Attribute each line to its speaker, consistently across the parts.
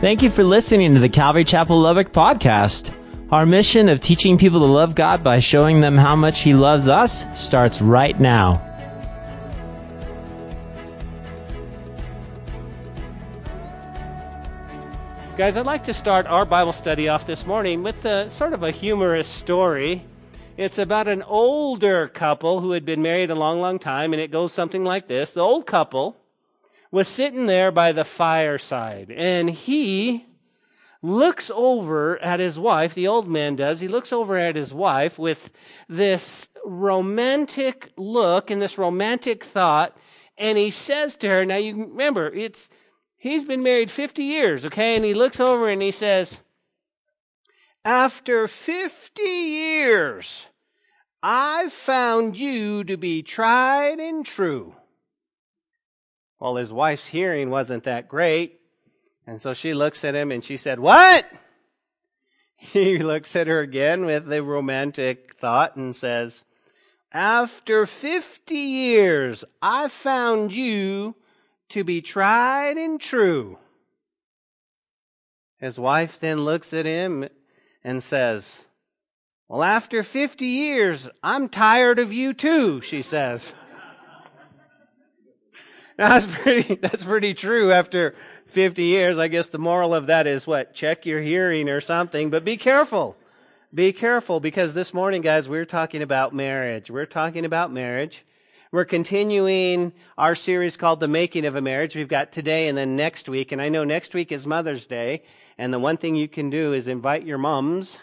Speaker 1: Thank you for listening to the Calvary Chapel Lubbock podcast. Our mission of teaching people to love God by showing them how much He loves us starts right now.
Speaker 2: Guys, I'd like to start our Bible study off this morning with a, sort of a humorous story. It's about an older couple who had been married a long, long time, and it goes something like this. The old couple was sitting there by the fireside, and he looks over at his wife, the old man does, he looks over at his wife with this romantic look and this romantic thought, and he says to her, now you remember, it's, he's been married 50 years, okay? And he looks over and he says, after 50 years, I've found you to be tried and true. Well, his wife's hearing wasn't that great. And so she looks at him and she said, What? He looks at her again with the romantic thought and says, After 50 years, I found you to be tried and true. His wife then looks at him and says, Well, after 50 years, I'm tired of you too, she says. That's pretty, that's pretty true after 50 years. I guess the moral of that is what? Check your hearing or something, but be careful. Be careful because this morning, guys, we're talking about marriage. We're talking about marriage. We're continuing our series called The Making of a Marriage. We've got today and then next week. And I know next week is Mother's Day. And the one thing you can do is invite your mums.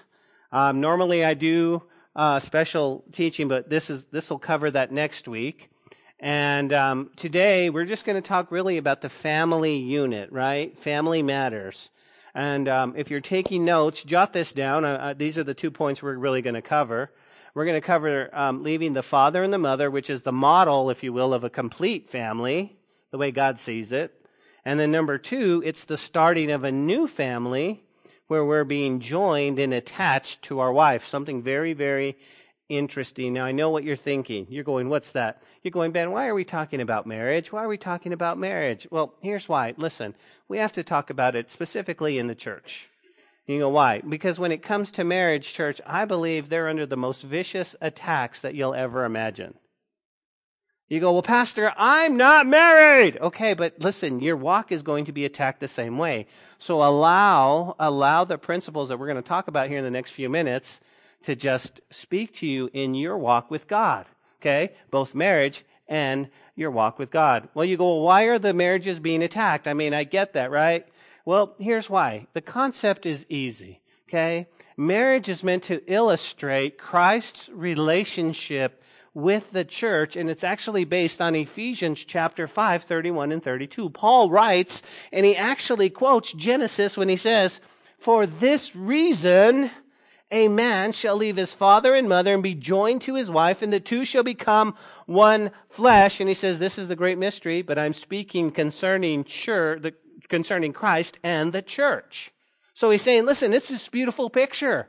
Speaker 2: Um, normally I do uh, special teaching, but this is, this will cover that next week. And um, today we're just going to talk really about the family unit, right? Family matters. And um, if you're taking notes, jot this down. Uh, uh, these are the two points we're really going to cover. We're going to cover um, leaving the father and the mother, which is the model, if you will, of a complete family, the way God sees it. And then number two, it's the starting of a new family where we're being joined and attached to our wife. Something very, very interesting. Now, I know what you're thinking. You're going, what's that? You're going, Ben, why are we talking about marriage? Why are we talking about marriage? Well, here's why. Listen, we have to talk about it specifically in the church. You go, why? Because when it comes to marriage, church, I believe they're under the most vicious attacks that you'll ever imagine. You go, well, Pastor, I'm not married. Okay, but listen, your walk is going to be attacked the same way. So allow, allow the principles that we're going to talk about here in the next few minutes to just speak to you in your walk with God. Okay? Both marriage and your walk with God. Well, you go, well, why are the marriages being attacked? I mean, I get that, right? Well, here's why. The concept is easy. Okay? Marriage is meant to illustrate Christ's relationship with the church, and it's actually based on Ephesians chapter 5, 31 and 32. Paul writes, and he actually quotes Genesis when he says, For this reason, a man shall leave his father and mother and be joined to his wife, and the two shall become one flesh. And he says, This is the great mystery, but I'm speaking concerning church, the, concerning Christ and the church. So he's saying, listen, it's this beautiful picture.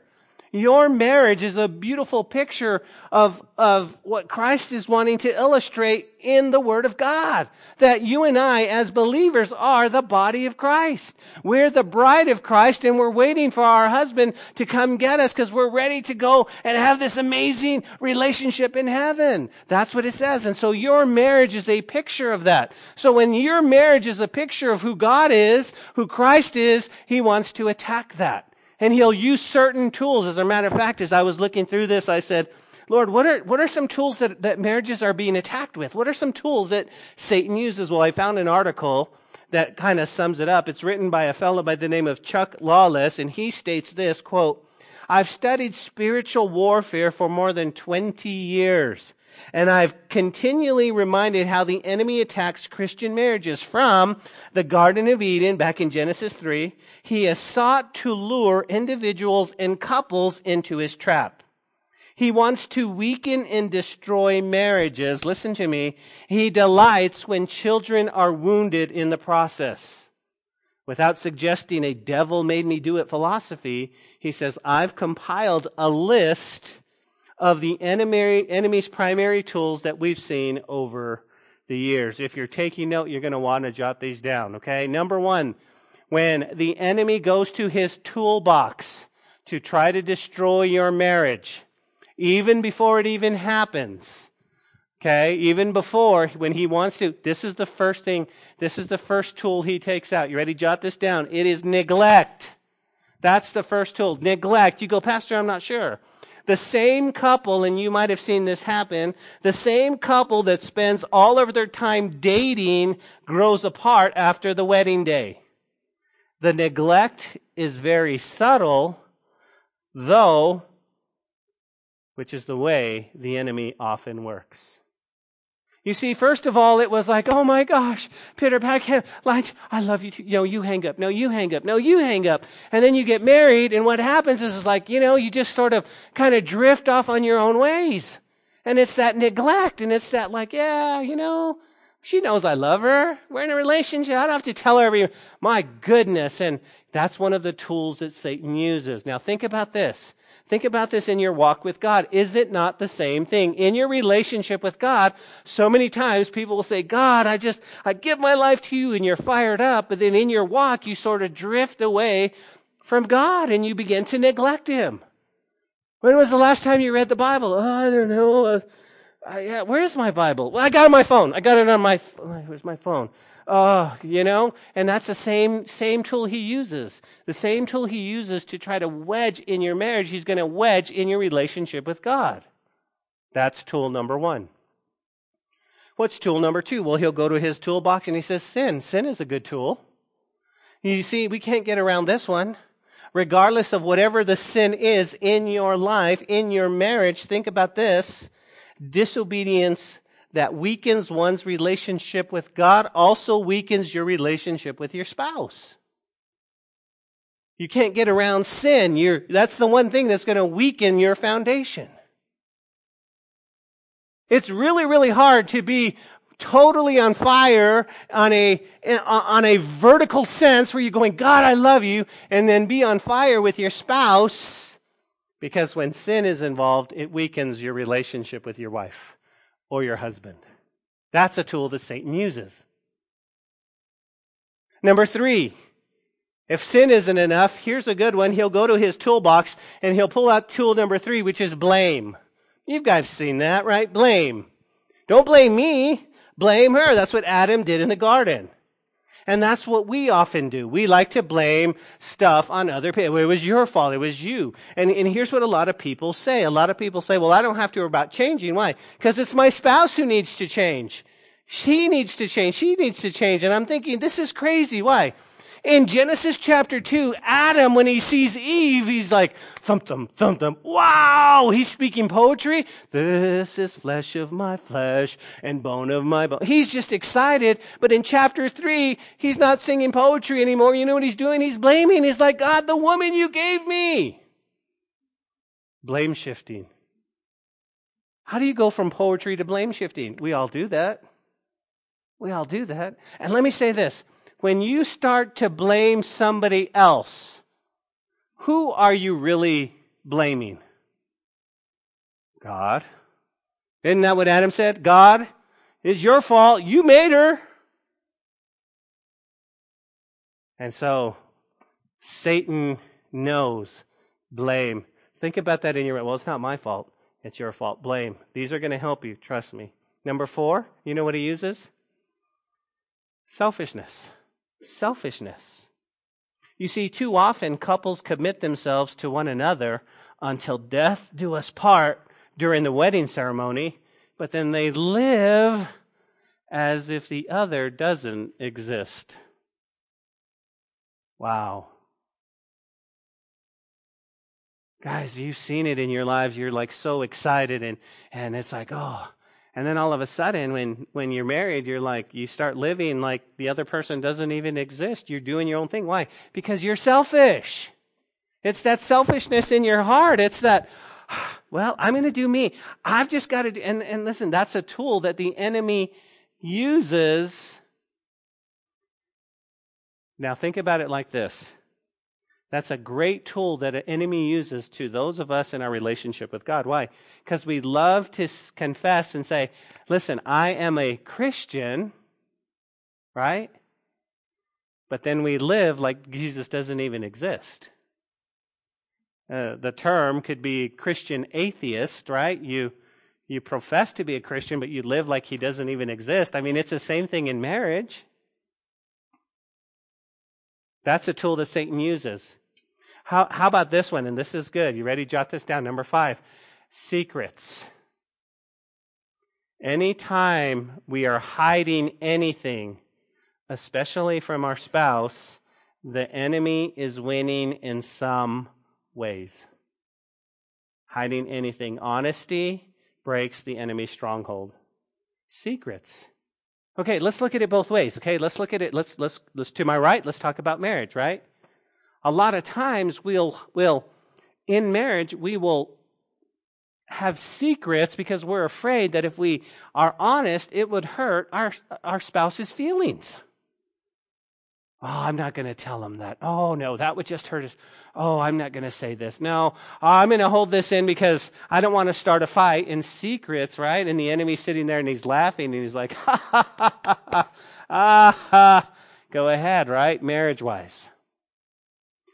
Speaker 2: Your marriage is a beautiful picture of, of what Christ is wanting to illustrate in the Word of God. That you and I, as believers, are the body of Christ. We're the bride of Christ and we're waiting for our husband to come get us because we're ready to go and have this amazing relationship in heaven. That's what it says. And so your marriage is a picture of that. So when your marriage is a picture of who God is, who Christ is, He wants to attack that and he'll use certain tools. As a matter of fact, as I was looking through this, I said, Lord, what are, what are some tools that, that marriages are being attacked with? What are some tools that Satan uses? Well, I found an article that kind of sums it up. It's written by a fellow by the name of Chuck Lawless, and he states this, quote, I've studied spiritual warfare for more than 20 years. And I've continually reminded how the enemy attacks Christian marriages from the Garden of Eden back in Genesis 3. He has sought to lure individuals and couples into his trap. He wants to weaken and destroy marriages. Listen to me. He delights when children are wounded in the process. Without suggesting a devil made me do it philosophy, he says, I've compiled a list of the enemy, enemy's primary tools that we've seen over the years. If you're taking note, you're going to want to jot these down, okay? Number one, When the enemy goes to his toolbox to try to destroy your marriage, even before it even happens, okay, even before when he wants to, this is the first thing, this is the first tool he takes out. You ready? Jot this down. It is neglect. That's the first tool. Neglect. You go, Pastor, I'm not sure. The same couple, and you might have seen this happen, the same couple that spends all of their time dating grows apart after the wedding day. The neglect is very subtle, though, which is the way the enemy often works. You see, first of all, it was like, oh my gosh, Peter Pack, like, I love you. Too. No, you hang up. No, you hang up. No, you hang up. And then you get married, and what happens is, is like, you know, you just sort of kind of drift off on your own ways. And it's that neglect, and it's that like, yeah, you know, she knows I love her. We're in a relationship. I don't have to tell her every, my goodness. And that's one of the tools that Satan uses. Now think about this. Think about this in your walk with God. Is it not the same thing? In your relationship with God, so many times people will say, God, I just, I give my life to you and you're fired up. But then in your walk, you sort of drift away from God and you begin to neglect Him. When was the last time you read the Bible? Oh, I don't know. Uh, I, yeah, where's my Bible? Well, I got it on my phone. I got it on my, where's my phone? Oh, you know, and that's the same, same tool he uses. The same tool he uses to try to wedge in your marriage, he's going to wedge in your relationship with God. That's tool number one. What's tool number two? Well, he'll go to his toolbox and he says, sin. Sin is a good tool. You see, we can't get around this one. Regardless of whatever the sin is in your life, in your marriage, think about this. Disobedience that weakens one's relationship with God also weakens your relationship with your spouse. You can't get around sin. You're, that's the one thing that's going to weaken your foundation. It's really, really hard to be totally on fire on a, on a vertical sense where you're going, God, I love you, and then be on fire with your spouse because when sin is involved, it weakens your relationship with your wife or your husband. That's a tool that Satan uses. Number three, if sin isn't enough, here's a good one. He'll go to his toolbox and he'll pull out tool number three, which is blame. You guys seen that, right? Blame. Don't blame me. Blame her. That's what Adam did in the garden. And that's what we often do. We like to blame stuff on other people. It was your fault. It was you. And, and here's what a lot of people say. A lot of people say, well, I don't have to worry about changing. Why? Because it's my spouse who needs to change. She needs to change. She needs to change. And I'm thinking, this is crazy. Why? In Genesis chapter 2, Adam, when he sees Eve, he's like, thump, thump, thump, thump. Wow! He's speaking poetry. This is flesh of my flesh and bone of my bone. He's just excited. But in chapter 3, he's not singing poetry anymore. You know what he's doing? He's blaming. He's like, God, the woman you gave me. Blame shifting. How do you go from poetry to blame shifting? We all do that. We all do that. And let me say this when you start to blame somebody else, who are you really blaming? God. Isn't that what Adam said? God, it's your fault. You made her. And so Satan knows blame. Think about that in your mind. well, it's not my fault. It's your fault. Blame. These are going to help you, trust me. Number 4, you know what he uses? Selfishness selfishness. You see, too often couples commit themselves to one another until death do us part during the wedding ceremony, but then they live as if the other doesn't exist. Wow. Guys, you've seen it in your lives. You're like so excited and, and it's like, oh, and then all of a sudden, when, when you're married, you're like, you start living like the other person doesn't even exist. You're doing your own thing. Why? Because you're selfish. It's that selfishness in your heart. It's that, well, I'm going to do me. I've just got to do, and, and listen, that's a tool that the enemy uses. Now think about it like this. That's a great tool that an enemy uses to those of us in our relationship with God. Why? Because we love to confess and say, listen, I am a Christian, right? but then we live like Jesus doesn't even exist. Uh, the term could be Christian atheist, right? You you profess to be a Christian, but you live like he doesn't even exist. I mean, it's the same thing in marriage. That's a tool that Satan uses. How, how about this one? And this is good. You ready? Jot this down. Number five secrets. Anytime we are hiding anything, especially from our spouse, the enemy is winning in some ways. Hiding anything. Honesty breaks the enemy's stronghold. Secrets. Okay, let's look at it both ways. Okay, let's look at it. Let's let's let's to my right. Let's talk about marriage. Right. A lot of times we'll we'll in marriage we will have secrets because we're afraid that if we are honest, it would hurt our, our spouse's feelings. Oh, I'm not going to tell him that. Oh, no, that would just hurt us. Oh, I'm not going to say this. No, I'm going to hold this in because I don't want to start a fight in secrets, right? And the enemy's sitting there and he's laughing and he's like, ha, ha, ha, ha, ha, ha. Go ahead, right? Marriage wise.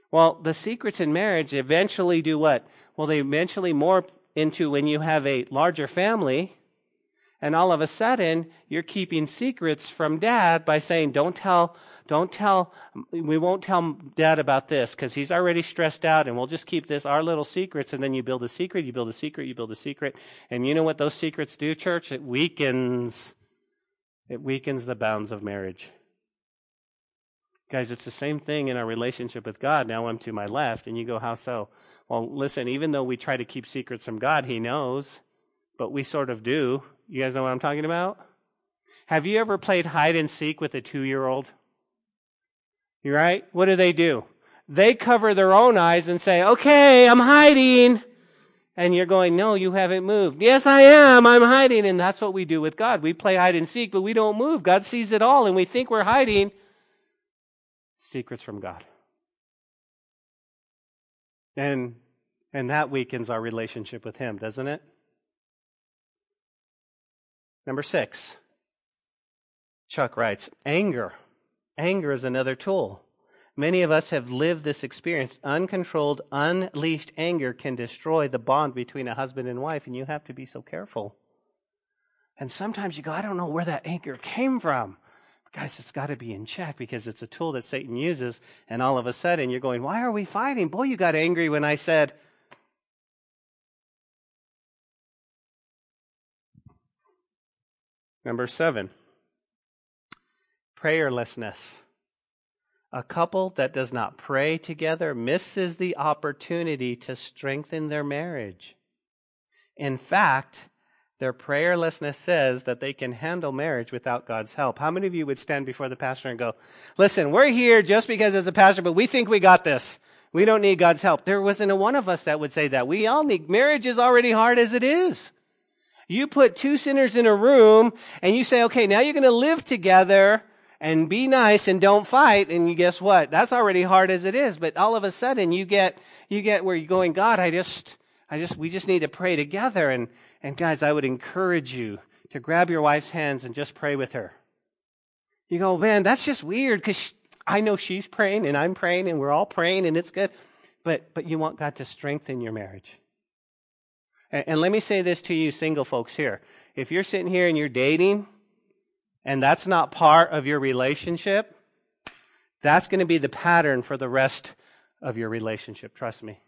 Speaker 2: Well, the secrets in marriage eventually do what? Well, they eventually morph into when you have a larger family and all of a sudden you're keeping secrets from dad by saying don't tell don't tell we won't tell dad about this because he's already stressed out and we'll just keep this our little secrets and then you build a secret you build a secret you build a secret. And you know what those secrets do church? It weakens it weakens the bounds of marriage. Guys it's the same thing in our relationship with god. Now i'm to my left and you go how so? Well, listen, even though we try to keep secrets from God, He knows, but we sort of do. You guys know what I'm talking about? Have you ever played hide and seek with a two year old? You right? What do they do? They cover their own eyes and say, okay, I'm hiding. And you're going, no, you haven't moved. Yes, I am. I'm hiding. And that's what we do with God. We play hide and seek, but we don't move. God sees it all and we think we're hiding secrets from God. And, and that weakens our relationship with Him, doesn't it? Number six, Chuck writes, anger. Anger is another tool. Many of us have lived this experience. Uncontrolled, unleashed anger can destroy the bond between a husband and wife, and you have to be so careful. And sometimes you go, I don't know where that anger came from. Guys, it's got to be in check because it's a tool that Satan uses. And all of a sudden you're going, Why are we fighting? Boy, you got angry when I said, Number seven, prayerlessness. A couple that does not pray together misses the opportunity to strengthen their marriage. In fact, their prayerlessness says that they can handle marriage without God's help. How many of you would stand before the pastor and go, listen, we're here just because as a pastor, but we think we got this. We don't need God's help. There wasn't a one of us that would say that. We all need, marriage is already hard as it is. You put two sinners in a room and you say, okay, now you're going to live together and be nice and don't fight. And you guess what? That's already hard as it is. But all of a sudden you get, you get where you're going, God, I just, I just, we just need to pray together. And, and guys, I would encourage you to grab your wife's hands and just pray with her. You go, man, that's just weird because I know she's praying and I'm praying and we're all praying and it's good. But, but you want God to strengthen your marriage. And, let me say this to you, single folks here. If you're sitting here and you're dating and that's not part of your relationship, that's going to be the pattern for the rest of your relationship. Trust me.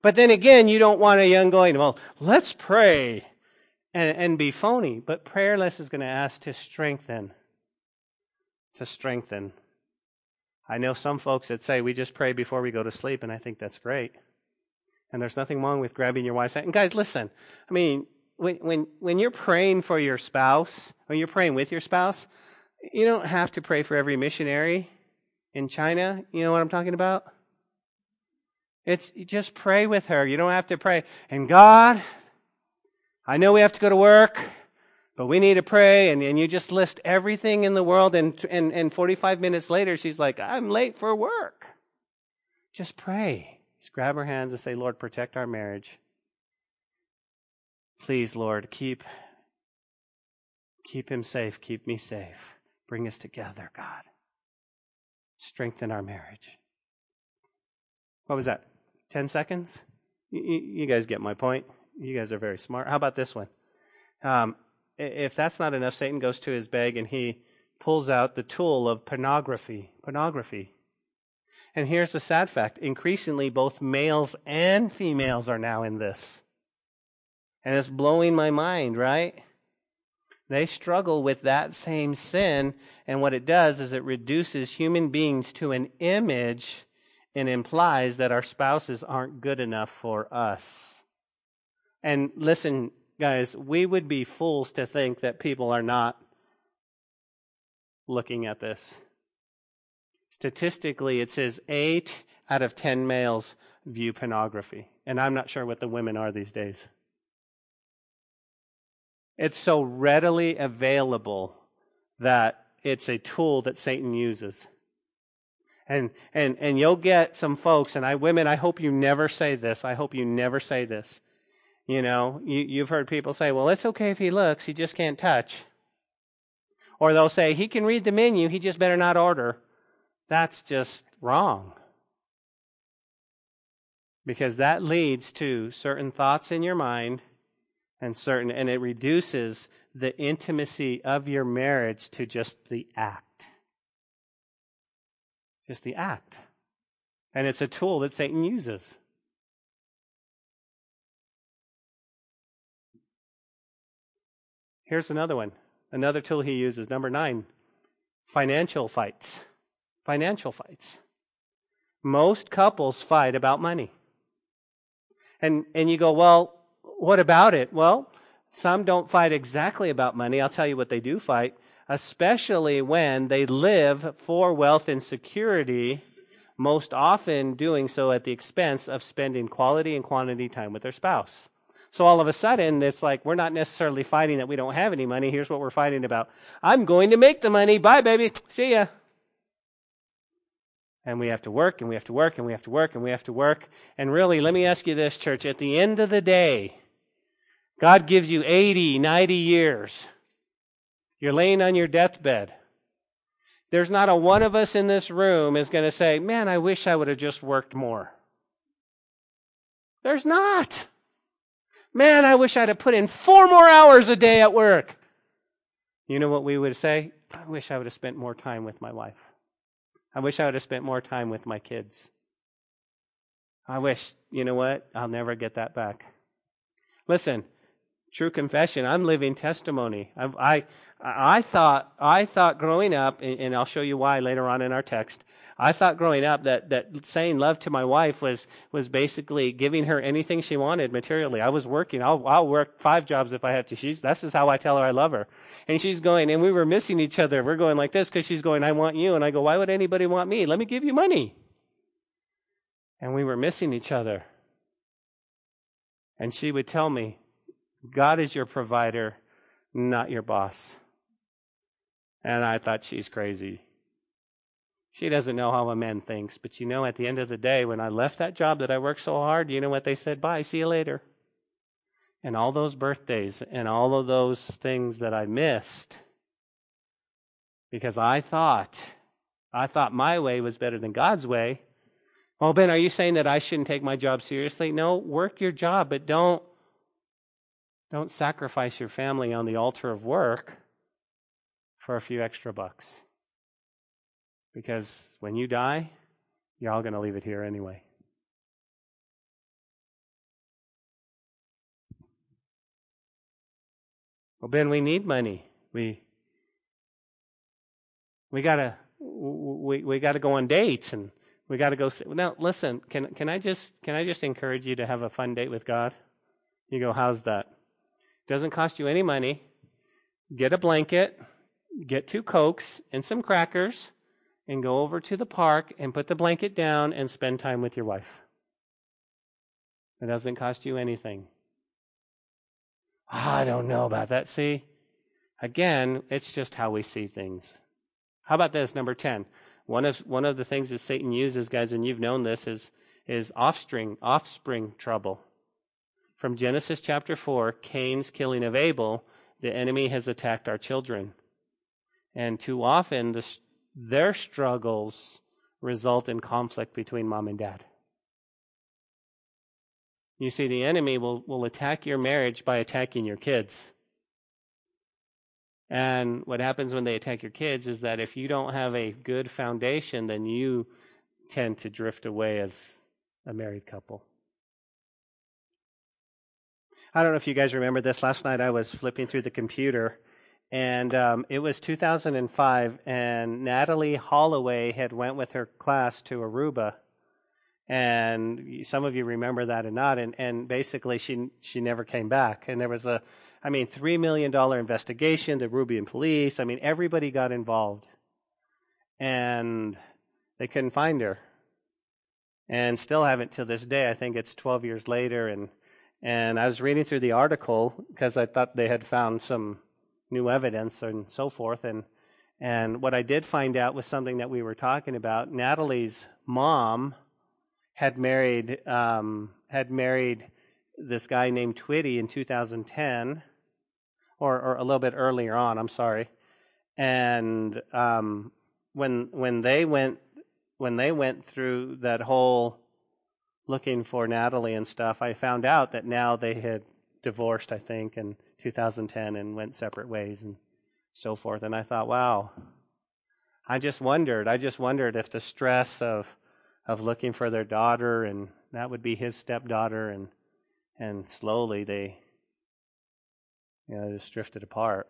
Speaker 2: But then again, you don't want a young going, well, let's pray and, and be phony. But prayerless is going to ask to strengthen. To strengthen. I know some folks that say we just pray before we go to sleep, and I think that's great. And there's nothing wrong with grabbing your wife's hand. And guys, listen. I mean, when, when, when you're praying for your spouse, or you're praying with your spouse, you don't have to pray for every missionary in China. You know what I'm talking about? It's just pray with her. You don't have to pray. And God, I know we have to go to work, but we need to pray. And, and you just list everything in the world. And, and, and 45 minutes later, she's like, I'm late for work. Just pray. Just grab her hands and say, Lord, protect our marriage. Please, Lord, keep, keep him safe. Keep me safe. Bring us together, God. Strengthen our marriage. What was that? 10 seconds? You, you guys get my point. You guys are very smart. How about this one? Um, if that's not enough, Satan goes to his bag and he pulls out the tool of pornography. Pornography. And here's the sad fact increasingly, both males and females are now in this. And it's blowing my mind, right? They struggle with that same sin, and what it does is it reduces human beings to an image and implies that our spouses aren't good enough for us. And listen, guys, we would be fools to think that people are not looking at this. Statistically, it says eight out of ten males view pornography. And I'm not sure what the women are these days. It's so readily available that it's a tool that Satan uses. And, and, and you'll get some folks, and I, women, I hope you never say this. I hope you never say this. You know, you, you've heard people say, well, it's okay if he looks, he just can't touch. Or they'll say, he can read the menu, he just better not order. That's just wrong. Because that leads to certain thoughts in your mind and certain, and it reduces the intimacy of your marriage to just the act. Just the act. And it's a tool that Satan uses. Here's another one. Another tool he uses, number nine financial fights. Financial fights. Most couples fight about money. And, and you go, well, what about it? Well, some don't fight exactly about money. I'll tell you what they do fight, especially when they live for wealth and security, most often doing so at the expense of spending quality and quantity time with their spouse. So all of a sudden, it's like we're not necessarily fighting that we don't have any money. Here's what we're fighting about I'm going to make the money. Bye, baby. See ya. And we have to work, and we have to work, and we have to work, and we have to work. And really, let me ask you this, church. At the end of the day, God gives you 80, 90 years. You're laying on your deathbed. There's not a one of us in this room is going to say, Man, I wish I would have just worked more. There's not. Man, I wish I'd have put in four more hours a day at work. You know what we would say? I wish I would have spent more time with my wife. I wish I would have spent more time with my kids. I wish, you know what? I'll never get that back. Listen, True confession. I'm living testimony. I've, i I, thought, I thought growing up, and I'll show you why later on in our text. I thought growing up that, that saying love to my wife was, was basically giving her anything she wanted materially. I was working. I'll, I'll work five jobs if I have to. She's, this is how I tell her I love her. And she's going, and we were missing each other. We're going like this because she's going, I want you. And I go, why would anybody want me? Let me give you money. And we were missing each other. And she would tell me, God is your provider, not your boss. And I thought she's crazy. She doesn't know how a man thinks. But you know, at the end of the day, when I left that job that I worked so hard, you know what they said? Bye, see you later. And all those birthdays and all of those things that I missed because I thought, I thought my way was better than God's way. Well, Ben, are you saying that I shouldn't take my job seriously? No, work your job, but don't don't sacrifice your family on the altar of work for a few extra bucks. Because when you die, you're all going to leave it here anyway. Well, Ben, we need money. We we gotta we we gotta go on dates and we gotta go. Now, listen. Can can I just can I just encourage you to have a fun date with God? You go, how's that? Doesn't cost you any money. Get a blanket, get two Cokes and some crackers, and go over to the park and put the blanket down and spend time with your wife. It doesn't cost you anything. Ah, I don't know about that. See? Again, it's just how we see things. How about this, number 10? One of, one of the things that Satan uses, guys, and you've known this, is, is offspring, offspring trouble. From Genesis chapter 4, Cain's killing of Abel, the enemy has attacked our children. And too often, the, their struggles result in conflict between mom and dad. You see, the enemy will, will attack your marriage by attacking your kids. And what happens when they attack your kids is that if you don't have a good foundation, then you tend to drift away as a married couple. I don't know if you guys remember this. Last night I was flipping through the computer, and um, it was 2005, and Natalee Holloway had went with her class to Aruba, and some of you remember that or not. And, and basically, she she never came back, and there was a, I mean, three million dollar investigation. The Aruban police. I mean, everybody got involved, and they couldn't find her, and still haven't to this day. I think it's 12 years later, and and I was reading through the article because I thought they had found some new evidence and so forth. And, and what I did find out was something that we were talking about. Natalee's mom had married, um, had married this guy named Twitty in 2010, or, or a little bit earlier on, I'm sorry. And um, when, when, they went, when they went through that whole looking for Natalee and stuff, I found out that now they had divorced, I think, in 2010 and went separate ways and so forth. And I thought, wow, I just wondered, I just wondered if the stress of of looking for their daughter and that would be his stepdaughter and and slowly they you know just drifted apart.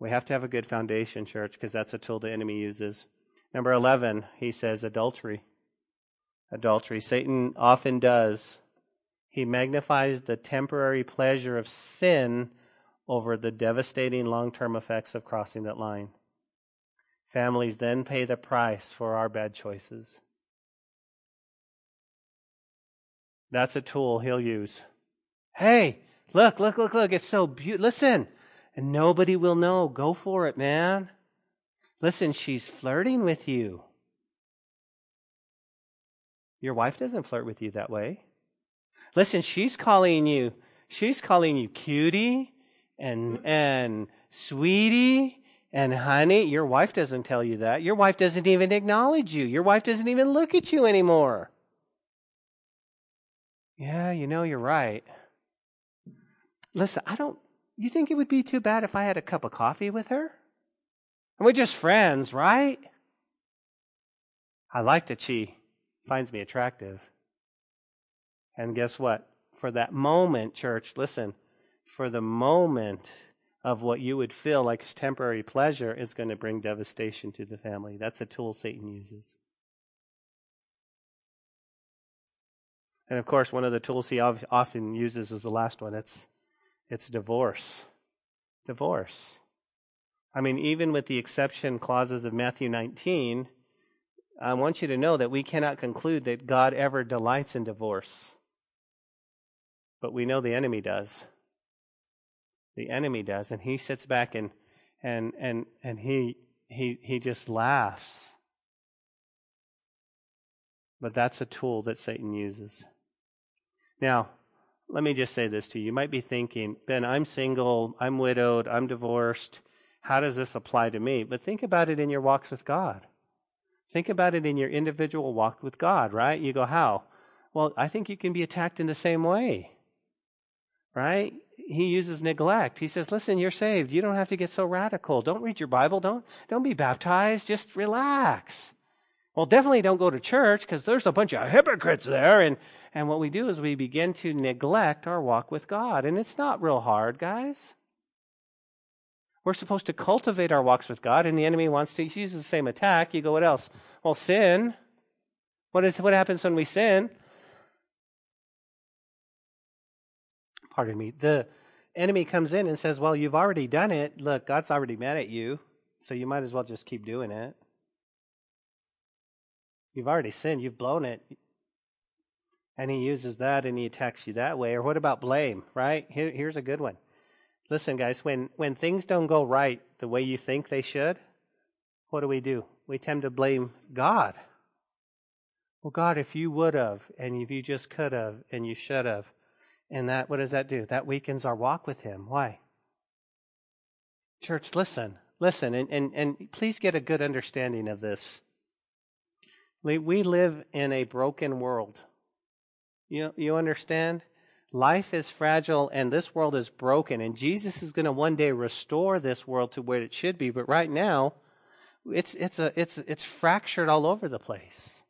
Speaker 2: We have to have a good foundation, church, because that's a tool the enemy uses. Number 11, he says adultery adultery. Satan often does. He magnifies the temporary pleasure of sin over the devastating long term effects of crossing that line. Families then pay the price for our bad choices. That's a tool he'll use. Hey, look, look, look, look. It's so beautiful. Listen, and nobody will know. Go for it, man. Listen, she's flirting with you. Your wife doesn't flirt with you that way. Listen, she's calling you, she's calling you cutie and, and sweetie and honey. Your wife doesn't tell you that. Your wife doesn't even acknowledge you. Your wife doesn't even look at you anymore. Yeah, you know, you're right. Listen, I don't, you think it would be too bad if I had a cup of coffee with her? And we're just friends, right? I like that she finds me attractive. And guess what? For that moment, church, listen, for the moment of what you would feel like is temporary pleasure is going to bring devastation to the family. That's a tool Satan uses. And of course, one of the tools he often uses is the last one. It's, it's divorce. Divorce. I mean, even with the exception clauses of Matthew 19, I want you to know that we cannot conclude that God ever delights in divorce. But we know the enemy does. The enemy does, and he sits back and and and and he he he just laughs. But that's a tool that Satan uses. Now, let me just say this to you. You might be thinking, Ben, I'm single, I'm widowed, I'm divorced. How does this apply to me? But think about it in your walks with God. Think about it in your individual walk with God, right? You go, how? Well, I think you can be attacked in the same way, right? He uses neglect. He says, listen, you're saved. You don't have to get so radical. Don't read your Bible. Don't, don't be baptized. Just relax. Well, definitely don't go to church because there's a bunch of hypocrites there. And, and what we do is we begin to neglect our walk with God. And it's not real hard, guys. We're supposed to cultivate our walks with God, and the enemy wants to use the same attack. You go, what else? Well, sin. What is what happens when we sin? Pardon me. The enemy comes in and says, Well, you've already done it. Look, God's already mad at you, so you might as well just keep doing it. You've already sinned, you've blown it. And he uses that and he attacks you that way. Or what about blame, right? Here, here's a good one. Listen, guys, when, when things don't go right the way you think they should, what do we do? We tend to blame God. Well, God, if you would have, and if you just could have, and you should have, and that, what does that do? That weakens our walk with Him. Why? Church, listen. listen, and, and, and please get a good understanding of this. We, live in a broken world. You, you understand? Life is fragile and this world is broken, and Jesus is going to one day restore this world to where it should be. But right now, it's, it's, a, it's, it's fractured all over the place.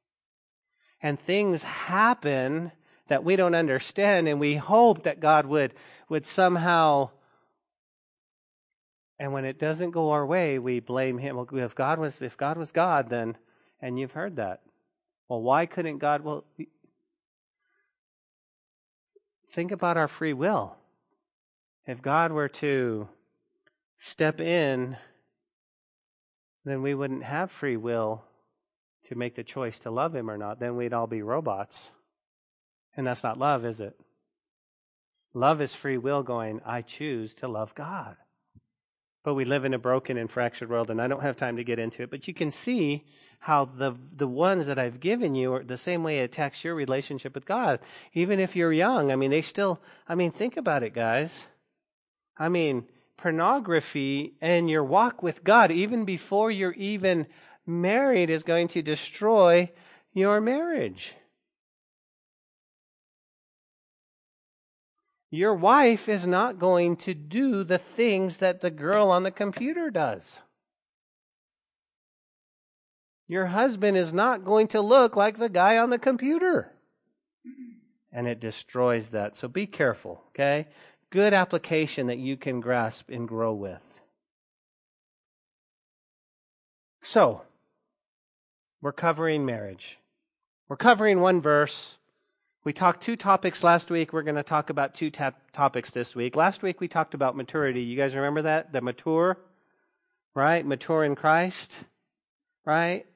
Speaker 2: And things happen that we don't understand, and we hope that God would, would somehow. And when it doesn't go our way, we blame Him. Well, if God was, if God was God, then, and you've heard that. Well, why couldn't God? Well, think about our free will. If God were to step in, then we wouldn't have free will to make the choice to love Him or not. Then we'd all be robots. And that's not love, is it? Love is free will going, I choose to love God. But we live in a broken and fractured world, and I don't have time to get into it. But you can see how the the ones that I've given you are the same way it attacks your relationship with God. Even if you're young, I mean, they still. I mean, think about it, guys. I mean, pornography and your walk with God, even before you're even married, is going to destroy your marriage. Your wife is not going to do the things that the girl on the computer does. Your husband is not going to look like the guy on the computer. And it destroys that. So be careful, okay? Good application that you can grasp and grow with. So, we're covering marriage. We're covering one verse. We talked two topics last week. We're going to talk about two ta- topics this week. Last week we talked about maturity. You guys remember that? The mature, right? Mature in Christ, right?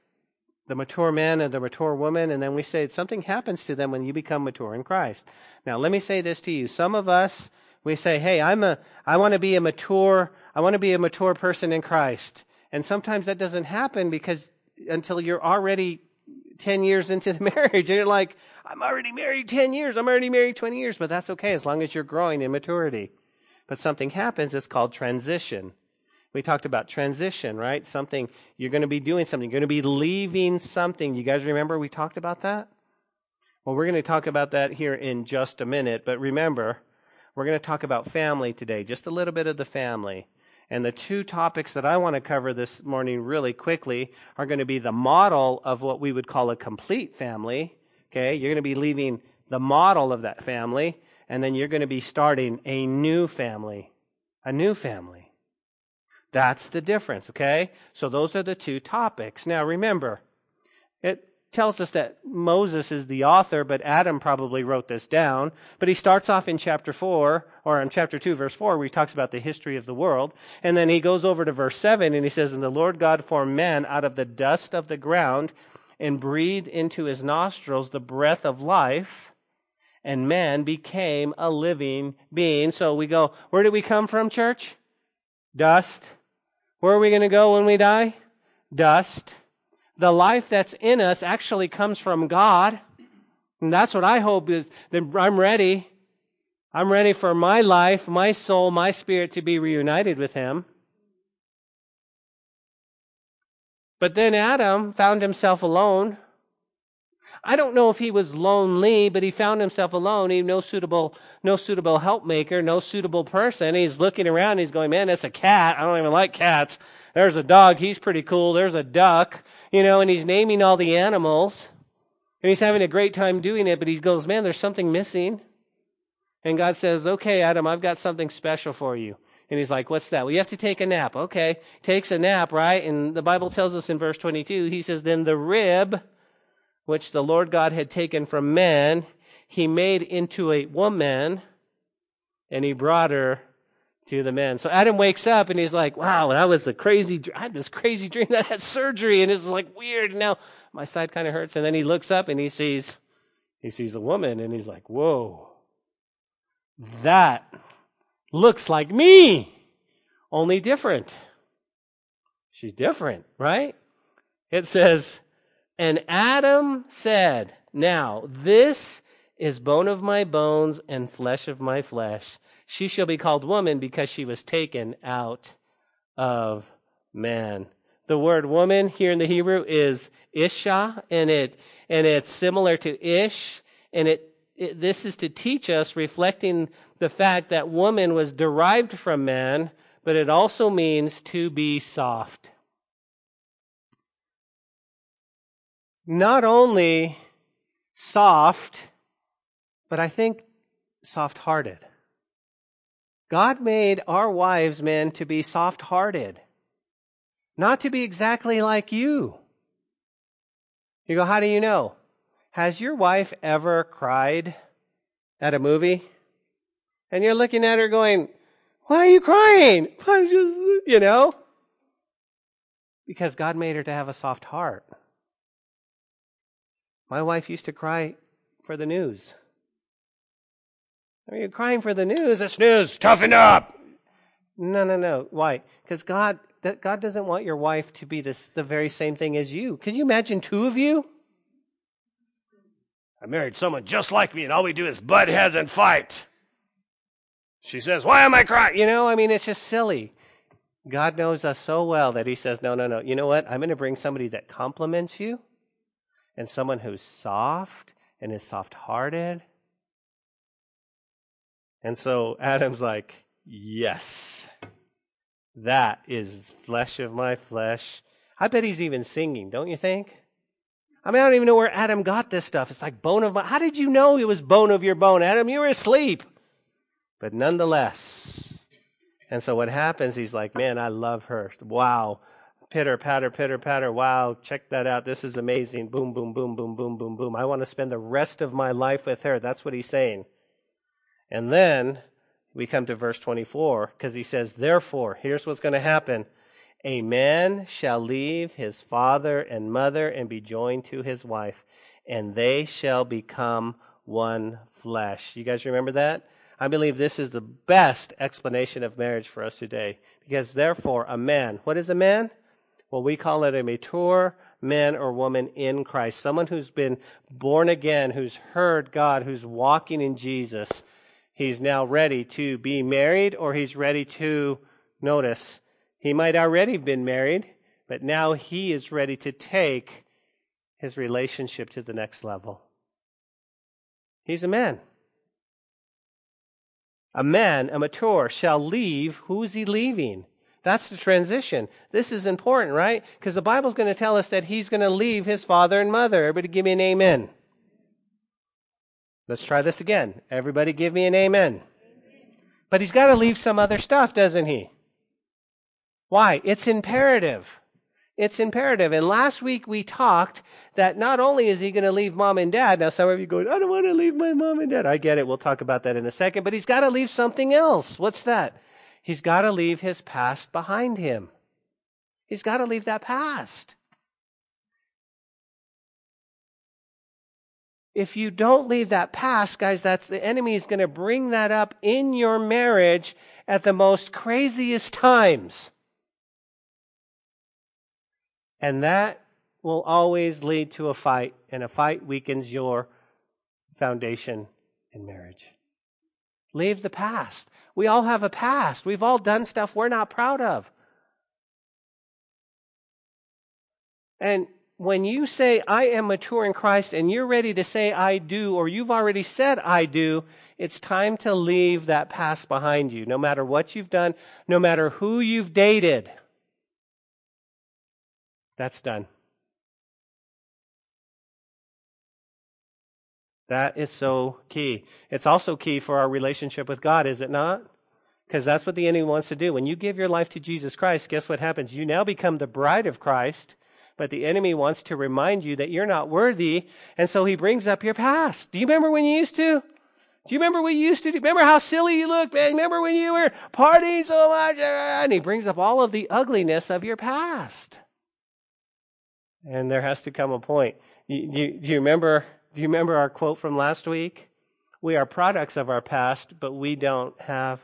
Speaker 2: The mature man and the mature woman. And then we say something happens to them when you become mature in Christ. Now, let me say this to you. Some of us, we say, hey, I'm a, I want to be a mature, I want to be a mature person in Christ. And sometimes that doesn't happen because until you're already 10 years into the marriage and you're like, I'm already married 10 years. I'm already married 20 years, but that's okay as long as you're growing in maturity. But something happens. It's called transition. We talked about transition, right? Something, you're going to be doing something. You're going to be leaving something. You guys remember we talked about that? Well, we're going to talk about that here in just a minute. But remember, we're going to talk about family today, just a little bit of the family. And the two topics that I want to cover this morning really quickly are going to be the model of what we would call a complete family. Okay, you're going to be leaving the model of that family, and then you're going to be starting a new family. A new family. That's the difference, okay? So those are the two topics. Now remember, it tells us that Moses is the author, but Adam probably wrote this down. But he starts off in chapter 4, or in chapter 2, verse 4, where he talks about the history of the world. And then he goes over to verse 7, and he says, And the Lord God formed man out of the dust of the ground, and breathed into his nostrils the breath of life, and man became a living being. So we go, where did we come from, church? Dust. Where are we going to go when we die? Dust the life that's in us actually comes from God. And that's what I hope is that I'm ready. I'm ready for my life, my soul, my spirit to be reunited with Him. But then Adam found himself alone. I don't know if he was lonely, but he found himself alone. He no suitable, no suitable helpmaker, no suitable person. He's looking around. He's going, man, that's a cat. I don't even like cats. There's a dog. He's pretty cool. There's a duck, you know, and he's naming all the animals. And he's having a great time doing it, but he goes, man, there's something missing. And God says, okay, Adam, I've got something special for you. And he's like, what's that? Well, you have to take a nap. Okay. Takes a nap, right? And the Bible tells us in verse 22, he says, then the rib, which the Lord God had taken from man, he made into a woman and he brought her to the man. So Adam wakes up and he's like, wow, that was a crazy, I had this crazy dream that had surgery and it's like weird. And now my side kind of hurts. And then he looks up and he sees, he sees a woman and he's like, whoa, that looks like me, only different. She's different, right? It says, and Adam said, now this is bone of my bones and flesh of my flesh. She shall be called woman because she was taken out of man. The word woman here in the Hebrew is isha, and it and it's similar to ish, and it, it this is to teach us, reflecting the fact that woman was derived from man, but it also means to be soft. Not only soft, but I think soft hearted. God made our wives, men, to be soft hearted, not to be exactly like you. You go, how do you know? Has your wife ever cried at a movie? And you're looking at her going, why are you crying? You know? Because God made her to have a soft heart. My wife used to cry for the news. Are you crying for the news? It's news. Toughen up. No, no, no. Why? Because God, that God doesn't want your wife to be this, the very same thing as you. Can you imagine two of you? I married someone just like me, and all we do is butt heads and fight. She says, Why am I crying? You know, I mean, it's just silly. God knows us so well that He says, No, no, no. You know what? I'm going to bring somebody that compliments you and someone who's soft and is soft hearted and so Adam's like, Yes, that is flesh of my flesh. I bet he's even singing, don't you think? I mean, I don't even know where Adam got this stuff. It's like bone of my. How did you know it was bone of your bone, Adam? You were asleep. But nonetheless. And so what happens, he's like, man, I love her. Wow. Pitter, patter, pitter, patter. Wow. Check that out. This is amazing. Boom, boom, boom, boom, boom, boom, boom. I want to spend the rest of my life with her. That's what he's saying. And then we come to verse 24 because he says, Therefore, here's what's going to happen. A man shall leave his father and mother and be joined to his wife, and they shall become one flesh. You guys remember that? I believe this is the best explanation of marriage for us today. Because therefore, a man, what is a man? Well, we call it a mature man or woman in Christ. Someone who's been born again, who's heard God, who's walking in Jesus he's now ready to be married or he's ready to, notice, he might already have been married, but now he is ready to take his relationship to the next level. He's a man. A man, a mature, shall leave. Who is he leaving? That's the transition. This is important, right? Because the Bible's going to tell us that he's going to leave his father and mother. Everybody give me an amen. Let's try this again. Everybody give me an amen. But he's got to leave some other stuff, doesn't he? Why? It's imperative. It's imperative. And last week we talked that not only is he going to leave mom and dad, now some of you going, I don't want to leave my mom and dad. I get it. We'll talk about that in a second. But he's got to leave something else. What's that? He's got to leave his past behind him. He's got to leave that past. if you don't leave that past, guys, that's the enemy is going to bring that up in your marriage at the most craziest times. And that will always lead to a fight, and a fight weakens your foundation in marriage. Leave the past. We all have a past. We've all done stuff we're not proud of. And when you say, I am mature in Christ, and you're ready to say, I do, or you've already said, I do, it's time to leave that past behind you, no matter what you've done, no matter who you've dated. That's done. That is so key. It's also key for our relationship with God, is it not? Because that's what the enemy wants to do. When you give your life to Jesus Christ, guess what happens? You now become the bride of Christ but the enemy wants to remind you that you're not worthy, and so he brings up your past. Do you remember when you used to? Do you remember what you used to do? Remember how silly you looked, man? Remember when you were partying so much? Uh, uh, uh, and he brings up all of the ugliness of your past. And there has to come a point. Do you, do you remember? Do you remember our quote from last week? We are products of our past, but we don't have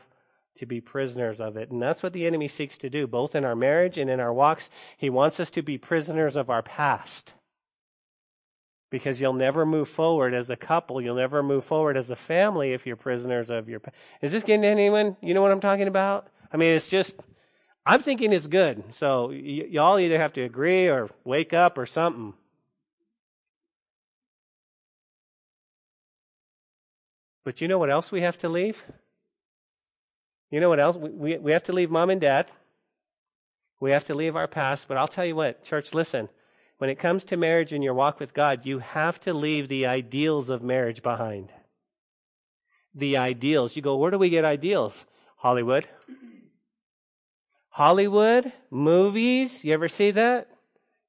Speaker 2: to be prisoners of it. And that's what the enemy seeks to do, both in our marriage and in our walks. He wants us to be prisoners of our past. Because you'll never move forward as a couple. You'll never move forward as a family if you're prisoners of your past. Is this getting to anyone? You know what I'm talking about? I mean, it's just, I'm thinking it's good. So y- y'all either have to agree or wake up or something. But you know what else we have to leave? You know what else? We, we, we have to leave mom and dad. We have to leave our past. But I'll tell you what, church, listen. When it comes to marriage and your walk with God, you have to leave the ideals of marriage behind. The ideals. You go, where do we get ideals? Hollywood. Hollywood, movies. You ever see that?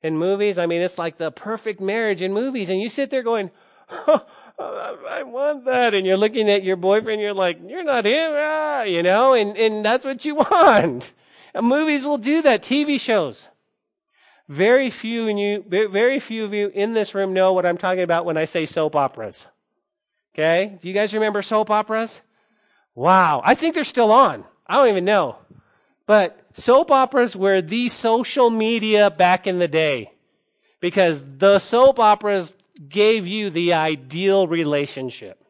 Speaker 2: In movies, I mean, it's like the perfect marriage in movies. And you sit there going, oh, I want that. And you're looking at your boyfriend, you're like, you're not him, ah, you know, and, and that's what you want. And movies will do that, TV shows. Very few you, very few of you in this room know what I'm talking about when I say soap operas. Okay? Do you guys remember soap operas? Wow. I think they're still on. I don't even know. But soap operas were the social media back in the day because the soap operas gave you the ideal relationship.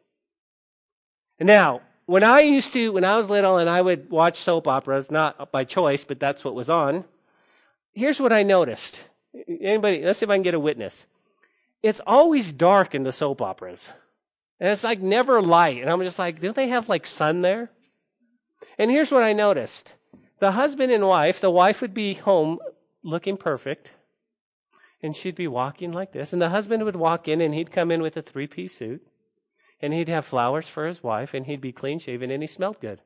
Speaker 2: Now, when I used to, when I was little and I would watch soap operas, not by choice, but that's what was on, here's what I noticed. Anybody, let's see if I can get a witness. It's always dark in the soap operas. And it's like never light. And I'm just like, don't they have like sun there? And here's what I noticed. The husband and wife, the wife would be home looking perfect and she'd be walking like this. And the husband would walk in and he'd come in with a three piece suit and he'd have flowers for his wife and he'd be clean shaven and he smelled good.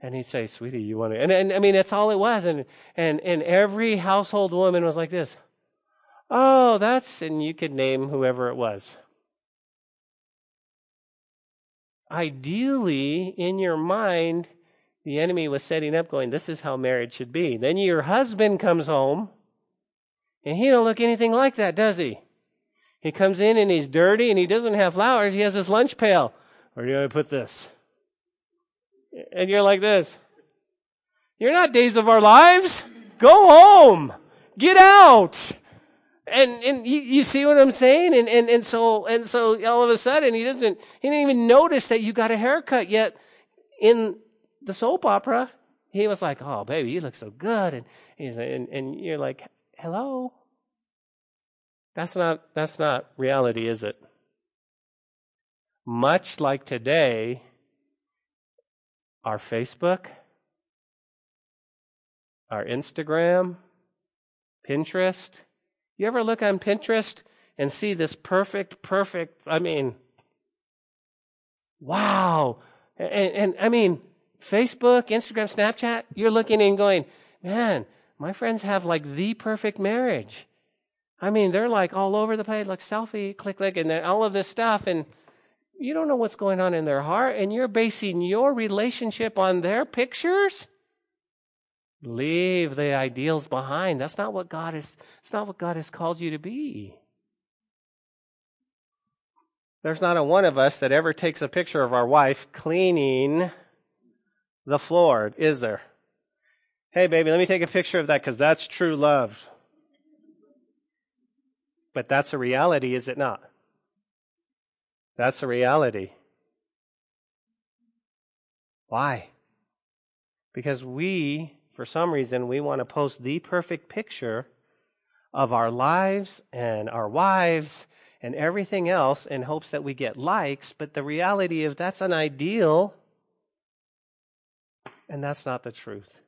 Speaker 2: And he'd say, Sweetie, you want to? And, and I mean, that's all it was. And, and, and every household woman was like this. Oh, that's, and you could name whoever it was. Ideally, in your mind, the enemy was setting up going, This is how marriage should be. Then your husband comes home and he don't look anything like that, does he? He comes in and he's dirty and he doesn't have flowers. He has his lunch pail. Where do I put this? And you're like this. You're not days of our lives. Go home. Get out. And and you, you see what I'm saying? And, and and so and so all of a sudden he doesn't he didn't even notice that you got a haircut yet in the soap opera. He was like, Oh baby, you look so good and he's and, and you're like, Hello? That's not, that's not reality, is it? Much like today, our Facebook, our Instagram, Pinterest. You ever look on Pinterest and see this perfect, perfect, I mean, wow. And, and, I mean, Facebook, Instagram, Snapchat, you're looking and going, man, my friends have like the perfect marriage. I mean, they're like all over the place, like selfie, click, click, and then all of this stuff. And you don't know what's going on in their heart, and you're basing your relationship on their pictures. Leave the ideals behind. That's not what God is, it's not what God has called you to be. There's not a one of us that ever takes a picture of our wife cleaning the floor, is there? Hey, baby, let me take a picture of that because that's true love. But that's a reality, is it not? That's a reality. Why? Because we, for some reason, we want to post the perfect picture of our lives and our wives and everything else in hopes that we get likes, but the reality is that's an ideal, and that's not the truth.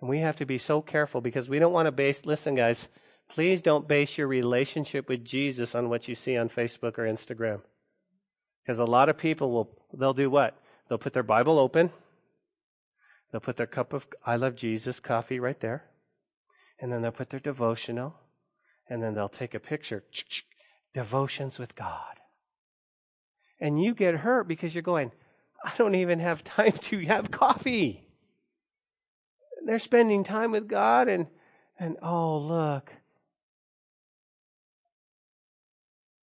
Speaker 2: And we have to be so careful because we don't want to base, listen, guys, please don't base your relationship with Jesus on what you see on Facebook or Instagram. Because a lot of people will, they'll do what? They'll put their Bible open. They'll put their cup of I love Jesus coffee right there. And then they'll put their devotional. And then they'll take a picture. Devotions with God. And you get hurt because you're going, I don't even have time to have coffee they're spending time with God and and oh look.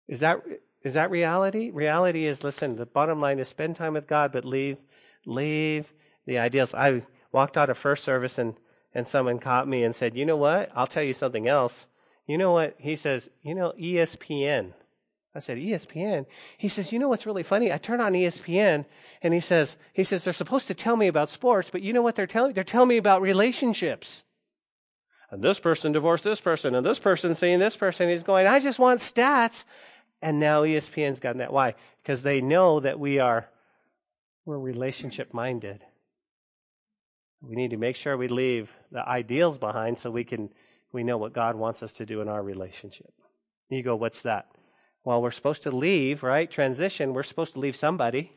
Speaker 2: Is that is that reality? Reality is listen, the bottom line is spend time with God, but leave leave the ideals. I walked out of first service and and someone caught me and said, "You know what? I'll tell you something else. You know what?" He says, "You know ESPN. I said, ESPN? He says, you know what's really funny? I turn on ESPN and he says, he says, they're supposed to tell me about sports, but you know what they're telling me? They're telling me about relationships. And this person divorced this person and this person seeing this person. He's going, I just want stats. And now ESPN's gotten that. Why? Because they know that we are, we're relationship minded. We need to make sure we leave the ideals behind so we can, we know what God wants us to do in our relationship. You go, what's that? Well, we're supposed to leave, right? Transition, we're supposed to leave somebody.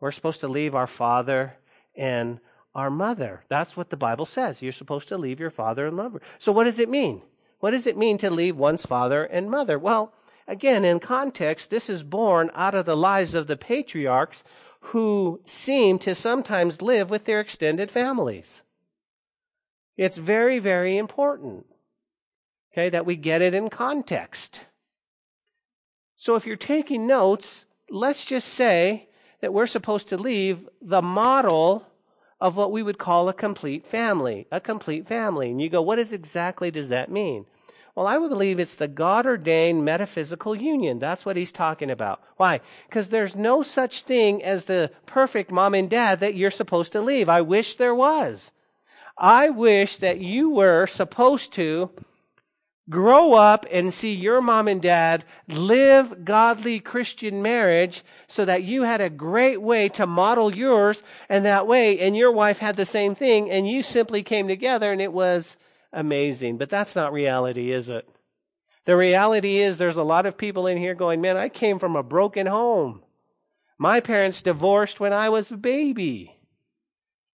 Speaker 2: We're supposed to leave our father and our mother. That's what the Bible says. You're supposed to leave your father and mother. So what does it mean? What does it mean to leave one's father and mother? Well, again, in context, this is born out of the lives of the patriarchs who seem to sometimes live with their extended families. It's very, very important, okay, that we get it in context. So if you're taking notes, let's just say that we're supposed to leave the model of what we would call a complete family, a complete family. And you go, what is exactly does that mean? Well, I would believe it's the God ordained metaphysical union. That's what he's talking about. Why? Because there's no such thing as the perfect mom and dad that you're supposed to leave. I wish there was. I wish that you were supposed to grow up and see your mom and dad live godly Christian marriage so that you had a great way to model yours and that way, and your wife had the same thing, and you simply came together and it was amazing. But that's not reality, is it? The reality is there's a lot of people in here going, man, I came from a broken home. My parents divorced when I was a baby.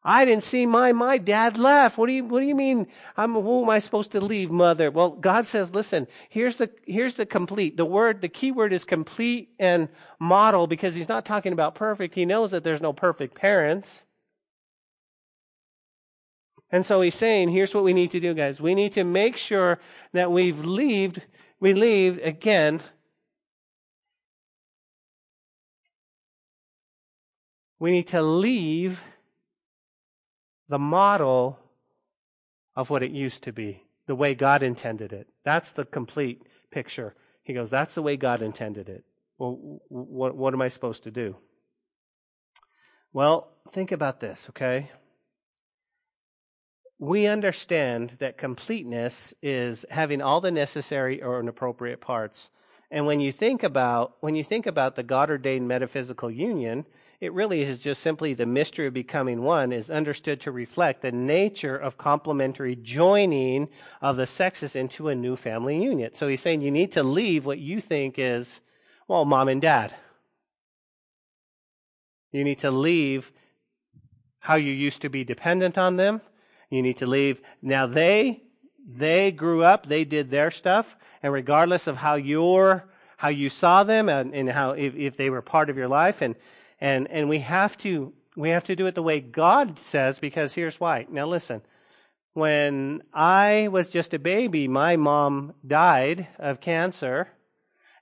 Speaker 2: I didn't see my my dad left. What do you what do you mean? I'm who am I supposed to leave, mother? Well, God says, listen, here's the here's the complete. The word, the key word is complete and model because he's not talking about perfect. He knows that there's no perfect parents. And so he's saying, here's what we need to do, guys. We need to make sure that we've leaved, we leave again. We need to leave the model of what it used to be, the way God intended it. That's the complete picture. He goes, That's the way God intended it. Well, what, what am I supposed to do? Well, think about this, okay? we understand that completeness is having all the necessary or appropriate parts. And when you think about when you think about the God ordained metaphysical union, it really is just simply the mystery of becoming one is understood to reflect the nature of complementary joining of the sexes into a new family union. So he's saying you need to leave what you think is, well, mom and dad. You need to leave how you used to be dependent on them you need to leave. Now they, they grew up, they did their stuff, and regardless of how your, how you saw them and, and how, if, if they were part of your life, and, and, and we have to, we have to do it the way God says, because here's why. Now listen. When I was just a baby, my mom died of cancer.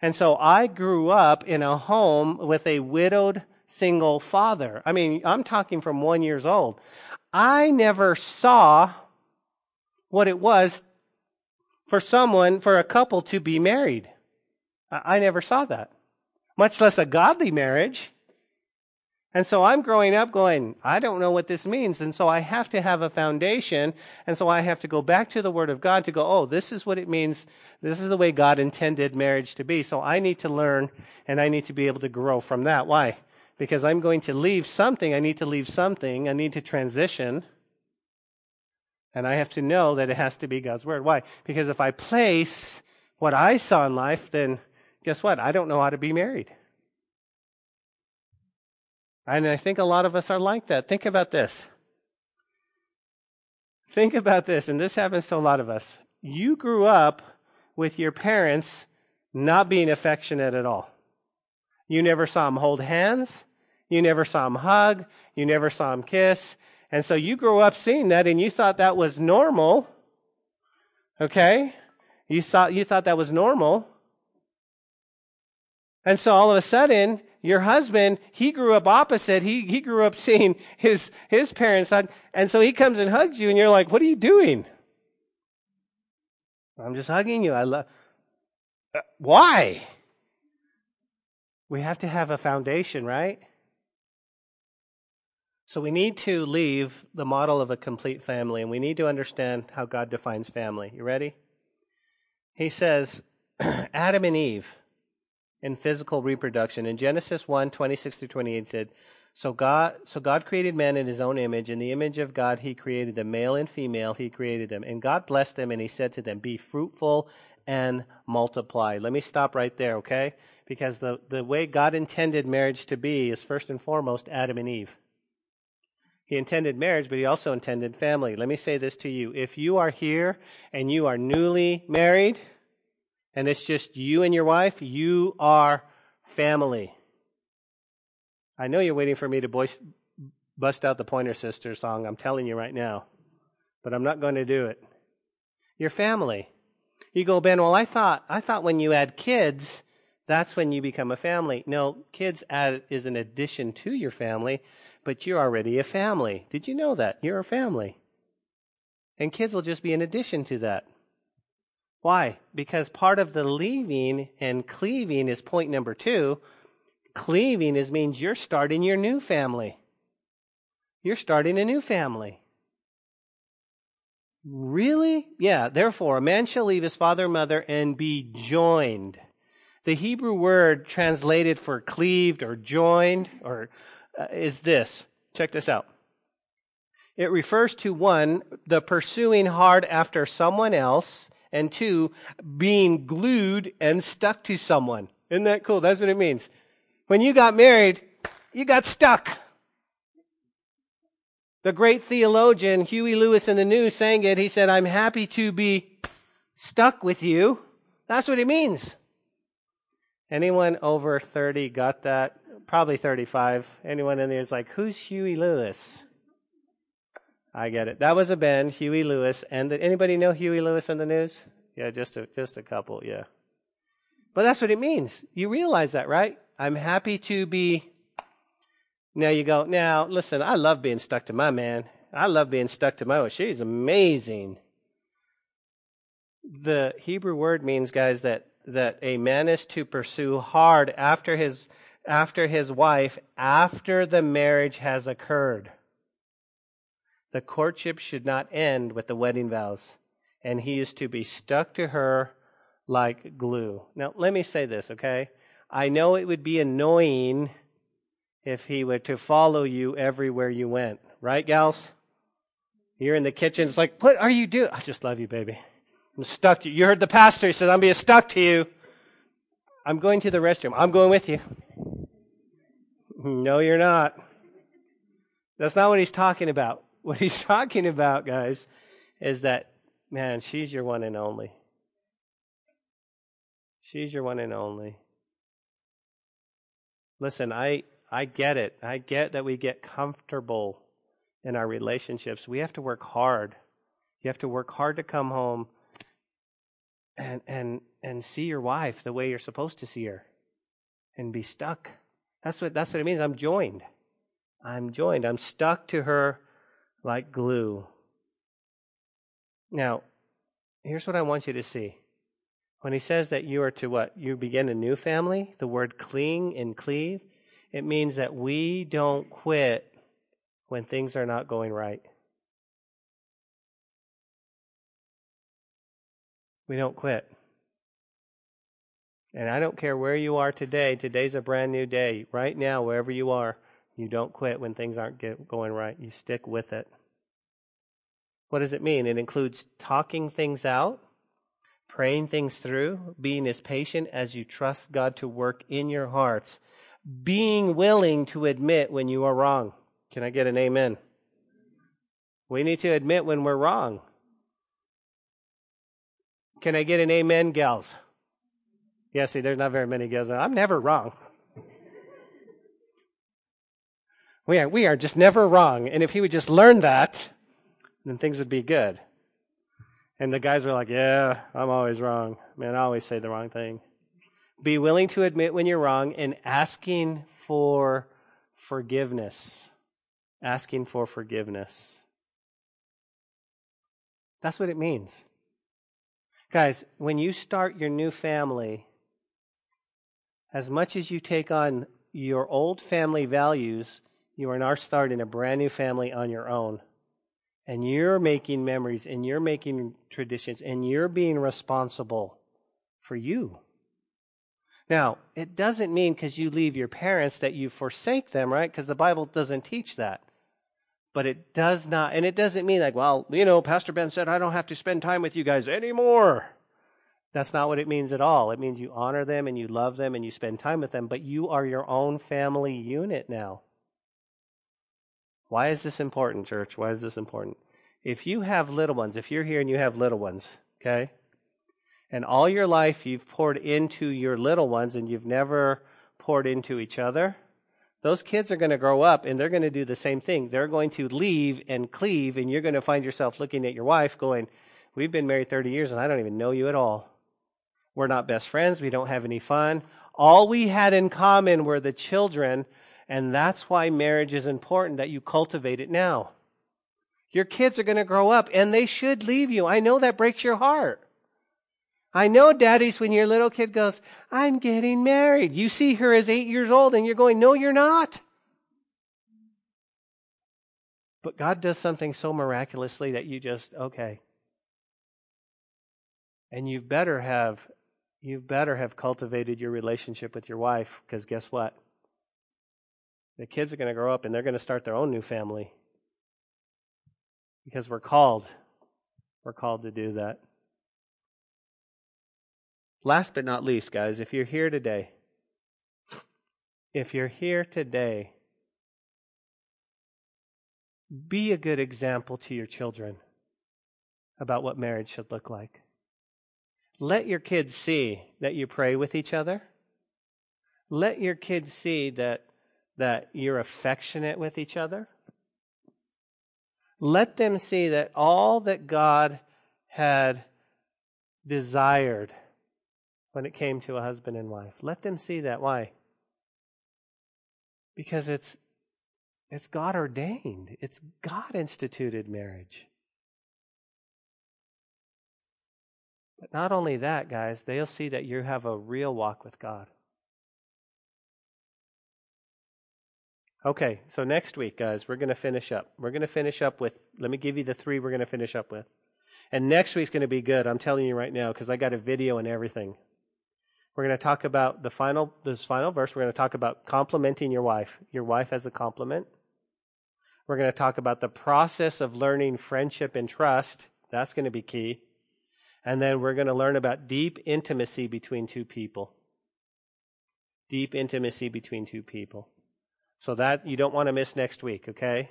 Speaker 2: And so I grew up in a home with a widowed single father. I mean, I'm talking from one years old. I never saw what it was for someone, for a couple to be married. I never saw that, much less a godly marriage. And so I'm growing up going, I don't know what this means. And so I have to have a foundation. And so I have to go back to the Word of God to go, oh, this is what it means. This is the way God intended marriage to be. So I need to learn and I need to be able to grow from that. Why? because I'm going to leave something. I need to leave something. I need to transition. And I have to know that it has to be God's word. Why? Because if I place what I saw in life, then guess what? I don't know how to be married. And I think a lot of us are like that. Think about this. Think about this, and this happens to a lot of us. You grew up with your parents not being affectionate at all. You never saw them hold hands. You never saw them hug. You never saw them kiss. And so you grew up seeing that and you thought that was normal. Okay? You thought, you thought that was normal. And so all of a sudden, your husband, he grew up opposite. He, he grew up seeing his, his parents hug. And so he comes and hugs you and you're like, what are you doing? I'm just hugging you. I love, uh, why? We have to have a foundation, right? So we need to leave the model of a complete family and we need to understand how God defines family. You ready? He says, Adam and Eve in physical reproduction. In Genesis 1, 26 to 28 said, so God, so God created man in his own image. In the image of God, he created them, male and female, he created them. And God blessed them and he said to them, be fruitful and multiply. Let me stop right there, okay? Because the, the way God intended marriage to be is first and foremost Adam and Eve. He intended marriage, but he also intended family. Let me say this to you. If you are here and you are newly married, and it's just you and your wife, you are family. I know you're waiting for me to bust out the Pointer Sisters song. I'm telling you right now. But I'm not going to do it. Your family. You go, Ben, well, I thought, I thought when you add kids, that's when you become a family. No, kids add, is an addition to your family, but you're already a family. Did you know that? You're a family. And kids will just be an addition to that. Why? Because part of the leaving and cleaving is point number two. Cleaving is means you're starting your new family. You're starting a new family. Really? Yeah. Therefore, a man shall leave his father and mother and be joined. The Hebrew word translated for cleaved or joined or uh, is this. Check this out. It refers to one, the pursuing hard after someone else, and two, being glued and stuck to someone. Isn't that cool? That's what it means. When you got married, you got stuck. The great theologian Huey Lewis in the news sang it. He said, I'm happy to be stuck with you. That's what it means. Anyone over 30 got that? Probably 35. Anyone in there is like, who's Huey Lewis? I get it. That was a band, Huey Lewis. And did anybody know Huey Lewis in the news? Yeah, just a, just a couple, yeah. But that's what it means. You realize that, right? I'm happy to be. Now you go, now listen, I love being stuck to my man. I love being stuck to my, wife. she's amazing. The Hebrew word means, guys, that, that a man is to pursue hard after his, after his wife, after the marriage has occurred. The courtship should not end with the wedding vows, and he is to be stuck to her like glue. Now, let me say this, okay? I know it would be annoying if he were to follow you everywhere you went. Right, gals? You're in the kitchen. It's like, what are you doing? I just love you, baby. I'm stuck to you. You heard the pastor. He said, I'm being stuck to you. I'm going to the restroom. I'm going with you. No, you're not. That's not what he's talking about. What he's talking about, guys, is that, man, she's your one and only. She's your one and only. Listen, I, I get it. I get that we get comfortable in our relationships. We have to work hard. You have to work hard to come home and and and see your wife the way you're supposed to see her and be stuck. That's what that's what it means. I'm joined. I'm joined. I'm stuck to her like glue. Now, here's what I want you to see. When he says that you are to what? You begin a new family, the word cling and cleave, it means that we don't quit when things are not going right. We don't quit. And I don't care where you are today, today's a brand new day. Right now, wherever you are, you don't quit when things aren't get, going right. You stick with it. What does it mean? It includes talking things out praying things through, being as patient as you trust God to work in your hearts, being willing to admit when you are wrong. Can I get an amen? We need to admit when we're wrong. Can I get an amen, gals? Yeah, see, there's not very many gals. I'm never wrong. We are, we are just never wrong. And if he would just learn that, then things would be good. And the guys were like, Yeah, I'm always wrong. Man, I always say the wrong thing. Be willing to admit when you're wrong and asking for forgiveness. Asking for forgiveness. That's what it means. Guys, when you start your new family, as much as you take on your old family values, you are now starting a brand new family on your own. And you're making memories and you're making traditions and you're being responsible for you. Now, it doesn't mean because you leave your parents that you forsake them, right? Because the Bible doesn't teach that. But it does not, and it doesn't mean like, well, you know, Pastor Ben said I don't have to spend time with you guys anymore. That's not what it means at all. It means you honor them and you love them and you spend time with them, but you are your own family unit now. Why is this important, church? Why is this important? If you have little ones, if you're here and you have little ones, okay, and all your life you've poured into your little ones and you've never poured into each other, those kids are going to grow up and they're going to do the same thing. They're going to leave and cleave, and you're going to find yourself looking at your wife going, We've been married 30 years and I don't even know you at all. We're not best friends. We don't have any fun. All we had in common were the children, and that's why marriage is important that you cultivate it now. Your kids are going to grow up and they should leave you. I know that breaks your heart. I know, daddies, when your little kid goes, I'm getting married, you see her as eight years old and you're going, No, you're not. But God does something so miraculously that you just, okay. And you better have you better have cultivated your relationship with your wife because guess what? The kids are going to grow up and they're going to start their own new family. Because we're called. We're called to do that. Last but not least, guys, if you're here today, if you're here today, be a good example to your children about what marriage should look like. Let your kids see that you pray with each other. Let your kids see that, that you're affectionate with each other. Let them see that all that God had desired when it came to a husband and wife. Let them see that. Why? Because it's it's God ordained. It's God instituted marriage. But not only that, guys, they'll see that you have a real walk with God. Okay, so next week, guys, we're going to finish up. We're going to finish up with, let me give you the three we're going to finish up with. And next week's going to be good. I'm telling you right now because I got a video and everything. We're going to talk about the final, this final verse. We're going to talk about complimenting your wife, your wife as a compliment. We're going to talk about the process of learning friendship and trust. That's going to be key. And then we're going to learn about deep intimacy between two people. Deep intimacy between two people. So that you don't want to miss next week, okay?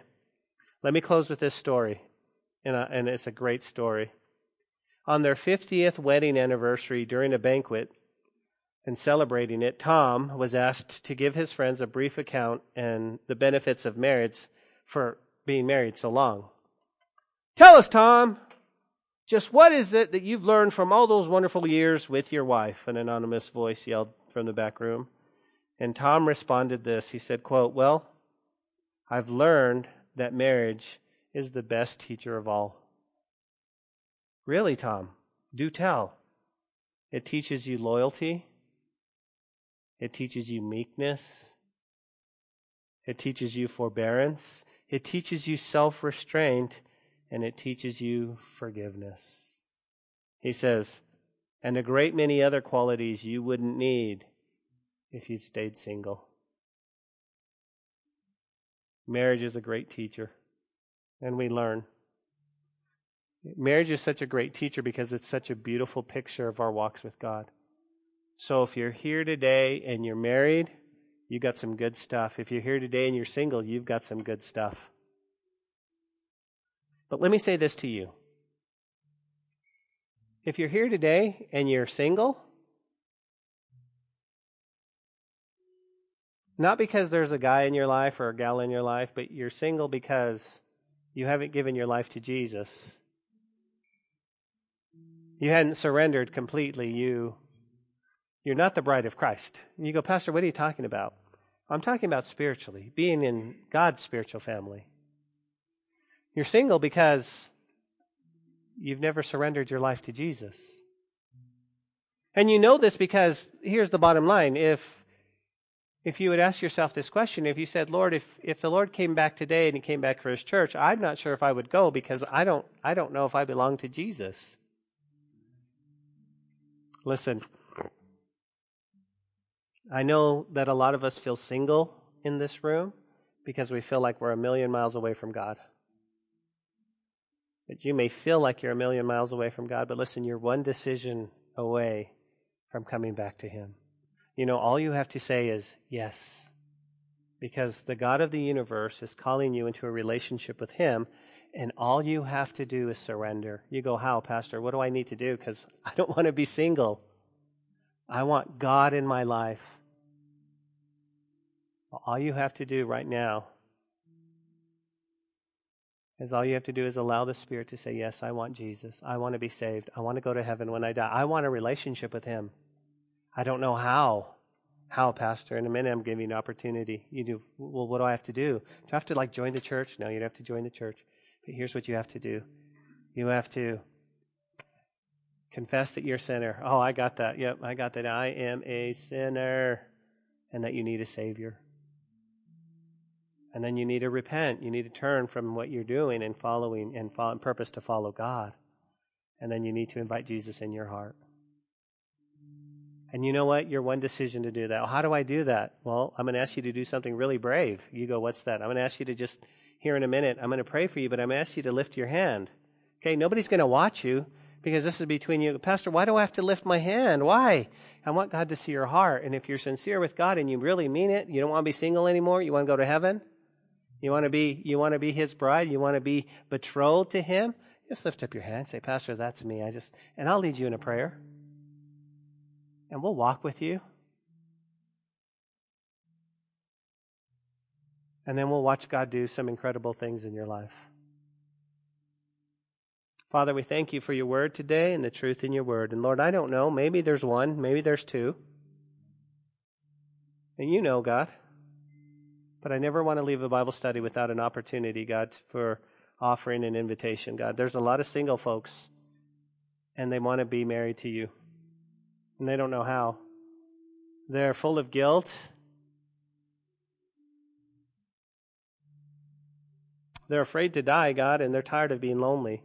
Speaker 2: Let me close with this story, and, uh, and it's a great story. On their 50th wedding anniversary during a banquet and celebrating it, Tom was asked to give his friends a brief account and the benefits of marriage for being married so long. Tell us, Tom, just what is it that you've learned from all those wonderful years with your wife? An anonymous voice yelled from the back room. And Tom responded this. He said, quote, Well, I've learned that marriage is the best teacher of all. Really, Tom? Do tell. It teaches you loyalty. It teaches you meekness. It teaches you forbearance. It teaches you self restraint and it teaches you forgiveness. He says, and a great many other qualities you wouldn't need if you stayed single. Marriage is a great teacher, and we learn. Marriage is such a great teacher because it's such a beautiful picture of our walks with God. So if you're here today and you're married, you got some good stuff. If you're here today and you're single, you've got some good stuff. But let me say this to you. If you're here today and you're single, not because there's a guy in your life or a gal in your life, but you're single because you haven't given your life to Jesus. You hadn't surrendered completely. You, you're not the bride of Christ. And you go, Pastor, what are you talking about? I'm talking about spiritually, being in God's spiritual family. You're single because you've never surrendered your life to Jesus. And you know this because here's the bottom line. If if you would ask yourself this question, if you said, Lord, if, if the Lord came back today and he came back for his church, I'm not sure if I would go because I don't, I don't know if I belong to Jesus. Listen, I know that a lot of us feel single in this room because we feel like we're a million miles away from God. But you may feel like you're a million miles away from God, but listen, you're one decision away from coming back to Him. You know, all you have to say is yes. Because the God of the universe is calling you into a relationship with Him, and all you have to do is surrender. You go, How, Pastor? What do I need to do? Because I don't want to be single. I want God in my life. Well, All you have to do right now is all you have to do is allow the Spirit to say, Yes, I want Jesus. I want to be saved. I want to go to heaven when I die. I want a relationship with Him. I don't know how. How, Pastor? In a minute, I'm giving you an opportunity. You do, well, what do I have to do? Do I have to like join the church? No, you don't have to join the church. But here's what you have to do you have to confess that you're a sinner. Oh, I got that. Yep, I got that. I am a sinner. And that you need a Savior. And then you need to repent. You need to turn from what you're doing and following and follow, purpose to follow God. And then you need to invite Jesus in your heart. And you know what? You're one decision to do that. Well, how do I do that? Well, I'm going to ask you to do something really brave. You go, what's that? I'm going to ask you to just, here in a minute, I'm going to pray for you, but I'm going to ask you to lift your hand. Okay, nobody's going to watch you because this is between you. Pastor, why do I have to lift my hand? Why? I want God to see your heart. And if you're sincere with God and you really mean it, you don't want to be single anymore, you want to go to heaven, you want to be, you want to be his bride, you want to be betrothed to him, just lift up your hand, say, Pastor, that's me. I just, and I'll lead you in a prayer and we'll walk with you. And then we'll watch God do some incredible things in your life. Father, we thank you for your word today and the truth in your word. And Lord, I don't know. Maybe there's one, maybe there's two. And you know, God. But I never want to leave a Bible study without an opportunity, God, for offering an invitation, God. There's a lot of single folks, and they want to be married to you and they don't know how. They're full of guilt. They're afraid to die, God, and they're tired of being lonely.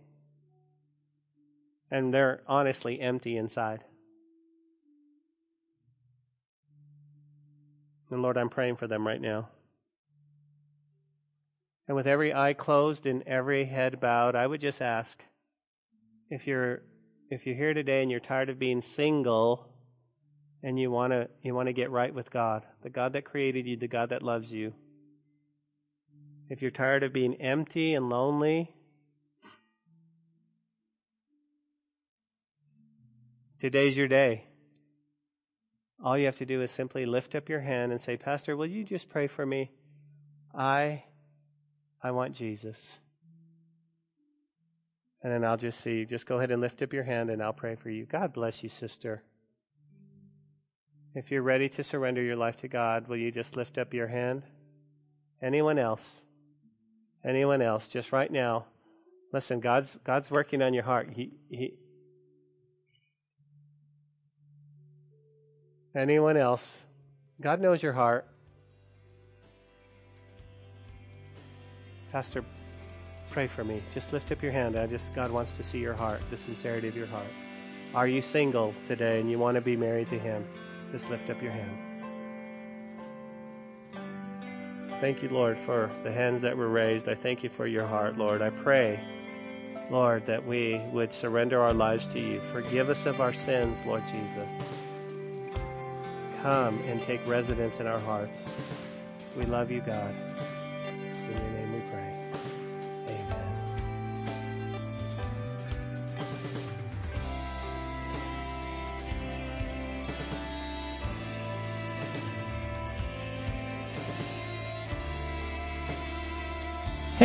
Speaker 2: And they're honestly empty inside. And Lord, I'm praying for them right now. And with every eye closed and every head bowed, I would just ask if you're if you're here today and you're tired of being single and you want to you want to get right with God, the God that created you, the God that loves you. If you're tired of being empty and lonely, today's your day. All you have to do is simply lift up your hand and say, "Pastor, will you just pray for me? I I want Jesus." And then I'll just see, just go ahead and lift up your hand and I'll pray for you. God bless you, sister. If you're ready to surrender your life to God, will you just lift up your hand? Anyone else? Anyone else? Just right now. Listen, God's God's working on your heart. He, he, Anyone else? God knows your heart. Pastor, pray for me. Just lift up your hand. I just God wants to see your heart, the sincerity of your heart. Are you single today and you want to be married to him? Just lift up your hand. Thank you, Lord, for the hands that were raised. I thank you for your heart, Lord. I pray, Lord, that we would surrender our lives to you. Forgive us of our sins, Lord Jesus. Come and take residence in our hearts. We love you, God.